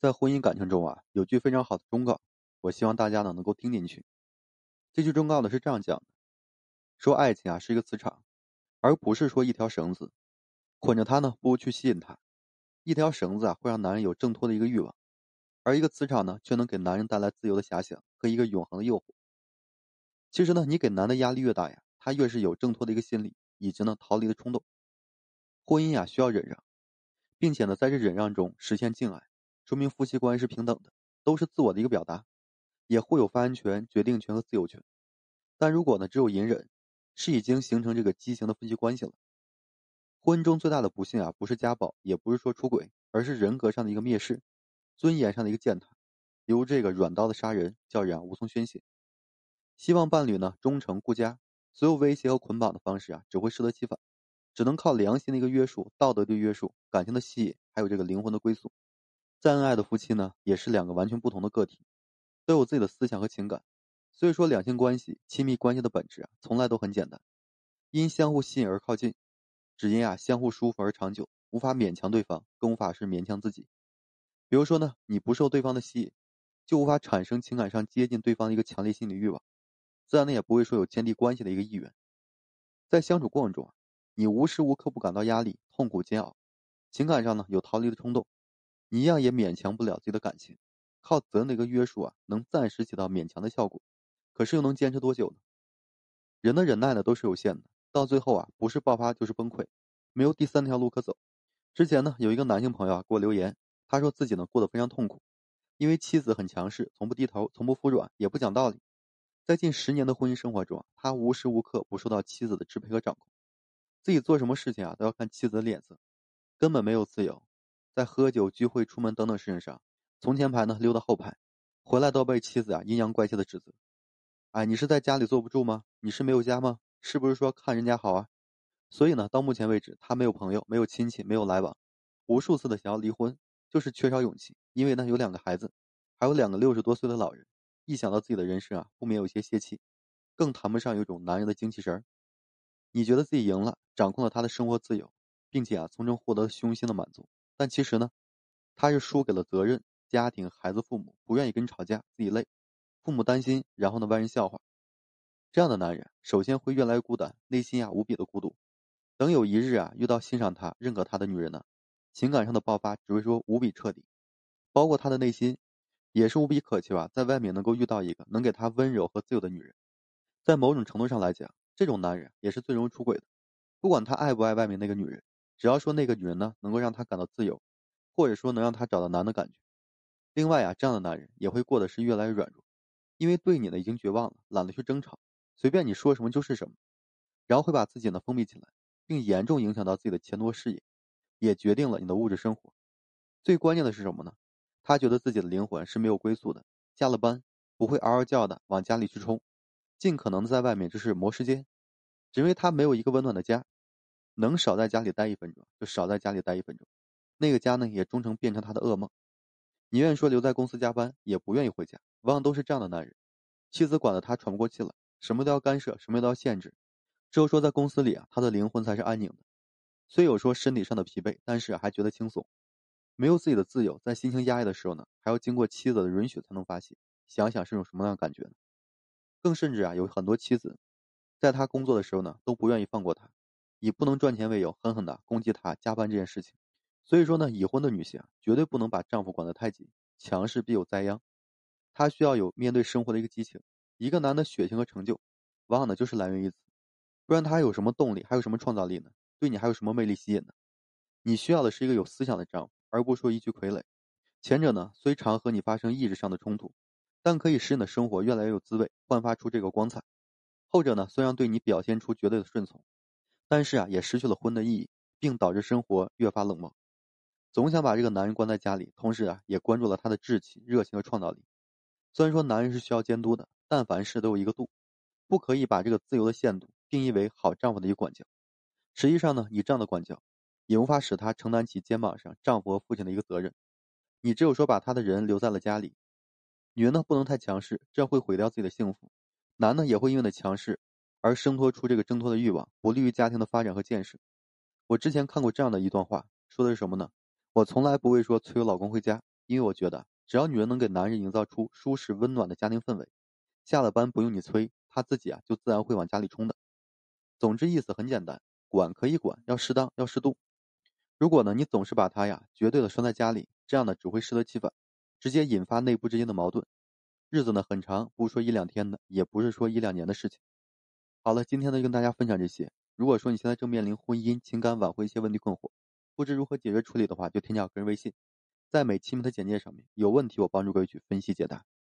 在婚姻感情中啊，有句非常好的忠告，我希望大家呢能够听进去。这句忠告呢是这样讲的：说爱情啊是一个磁场，而不是说一条绳子捆着它呢，不如去吸引它。一条绳子啊会让男人有挣脱的一个欲望，而一个磁场呢却能给男人带来自由的遐想和一个永恒的诱惑。其实呢，你给男的压力越大呀，他越是有挣脱的一个心理，以及呢逃离的冲动。婚姻啊需要忍让，并且呢在这忍让中实现敬爱。说明夫妻关系是平等的，都是自我的一个表达，也互有发言权、决定权和自由权。但如果呢只有隐忍，是已经形成这个畸形的夫妻关系了。婚姻中最大的不幸啊，不是家暴，也不是说出轨，而是人格上的一个蔑视，尊严上的一个践踏，犹如这个软刀的杀人，叫人啊无从宣泄。希望伴侣呢忠诚顾家，所有威胁和捆绑的方式啊，只会适得其反，只能靠良心的一个约束、道德的约束、感情的吸引，还有这个灵魂的归宿。再恩爱的夫妻呢，也是两个完全不同的个体，都有自己的思想和情感。所以说，两性关系、亲密关系的本质啊，从来都很简单：因相互吸引而靠近，只因啊相互舒服而长久。无法勉强对方，更无法是勉强自己。比如说呢，你不受对方的吸引，就无法产生情感上接近对方的一个强烈心理欲望，自然呢也不会说有建立关系的一个意愿。在相处过程中啊，你无时无刻不感到压力、痛苦、煎熬，情感上呢有逃离的冲动。你一样也勉强不了自己的感情，靠责任的一个约束啊，能暂时起到勉强的效果，可是又能坚持多久呢？人的忍耐呢都是有限的，到最后啊，不是爆发就是崩溃，没有第三条路可走。之前呢，有一个男性朋友啊给我留言，他说自己呢过得非常痛苦，因为妻子很强势，从不低头，从不服软，也不讲道理。在近十年的婚姻生活中啊，他无时无刻不受到妻子的支配和掌控，自己做什么事情啊都要看妻子的脸色，根本没有自由。在喝酒、聚会、出门等等事情上，从前排呢溜到后排，回来都被妻子啊阴阳怪气的指责。哎，你是在家里坐不住吗？你是没有家吗？是不是说看人家好啊？所以呢，到目前为止，他没有朋友，没有亲戚，没有来往，无数次的想要离婚，就是缺少勇气。因为呢有两个孩子，还有两个六十多岁的老人，一想到自己的人生啊，不免有些泄气，更谈不上有种男人的精气神儿。你觉得自己赢了，掌控了他的生活自由，并且啊从中获得胸心的满足。但其实呢，他是输给了责任、家庭、孩子、父母，不愿意跟你吵架，自己累，父母担心，然后呢，外人笑话。这样的男人，首先会越来越孤单，内心啊无比的孤独。等有一日啊遇到欣赏他、认可他的女人呢，情感上的爆发只会说无比彻底，包括他的内心，也是无比渴求啊，在外面能够遇到一个能给他温柔和自由的女人。在某种程度上来讲，这种男人也是最容易出轨的，不管他爱不爱外面那个女人。只要说那个女人呢，能够让他感到自由，或者说能让他找到男的感觉。另外啊，这样的男人也会过得是越来越软弱，因为对你呢已经绝望了，懒得去争吵，随便你说什么就是什么，然后会把自己呢封闭起来，并严重影响到自己的前途和事业，也决定了你的物质生活。最关键的是什么呢？他觉得自己的灵魂是没有归宿的，加了班不会嗷嗷叫的往家里去冲，尽可能的在外面就是磨时间，只因为他没有一个温暖的家。能少在家里待一分钟，就少在家里待一分钟。那个家呢，也终成变成他的噩梦。你愿意说留在公司加班，也不愿意回家。往往都是这样的男人，妻子管得他喘不过气了，什么都要干涉，什么都要限制。只有说在公司里啊，他的灵魂才是安宁的。虽有说身体上的疲惫，但是还觉得轻松。没有自己的自由，在心情压抑的时候呢，还要经过妻子的允许才能发泄。想想是种什么样的感觉呢？更甚至啊，有很多妻子，在他工作的时候呢，都不愿意放过他。以不能赚钱为由，狠狠地攻击他加班这件事情。所以说呢，已婚的女性啊，绝对不能把丈夫管得太紧，强势必有灾殃。她需要有面对生活的一个激情。一个男的血性和成就，往往呢就是来源于此，不然他有什么动力，还有什么创造力呢？对你还有什么魅力吸引呢？你需要的是一个有思想的丈夫，而不是说一具傀儡。前者呢，虽常和你发生意志上的冲突，但可以使你的生活越来越有滋味，焕发出这个光彩。后者呢，虽然对你表现出绝对的顺从。但是啊，也失去了婚的意义，并导致生活越发冷漠。总想把这个男人关在家里，同时啊，也关注了他的志气、热情和创造力。虽然说男人是需要监督的，但凡事都有一个度，不可以把这个自由的限度定义为好丈夫的一个管教。实际上呢，你这样的管教，也无法使他承担起肩膀上丈夫和父亲的一个责任。你只有说把他的人留在了家里。女人呢，不能太强势，这样会毁掉自己的幸福。男呢，也会因为的强势。而生脱出这个挣脱的欲望，不利于家庭的发展和建设。我之前看过这样的一段话，说的是什么呢？我从来不会说催我老公回家，因为我觉得，只要女人能给男人营造出舒适温暖的家庭氛围，下了班不用你催，他自己啊就自然会往家里冲的。总之意思很简单，管可以管，要适当，要适度。如果呢你总是把他呀绝对的拴在家里，这样呢只会适得其反，直接引发内部之间的矛盾，日子呢很长，不说一两天的，也不是说一两年的事情。好了，今天呢跟大家分享这些。如果说你现在正面临婚姻、情感挽回一些问题困惑，不知如何解决处理的话，就添加我个人微信，在每期的简介上面有问题，我帮助各位去分析解答。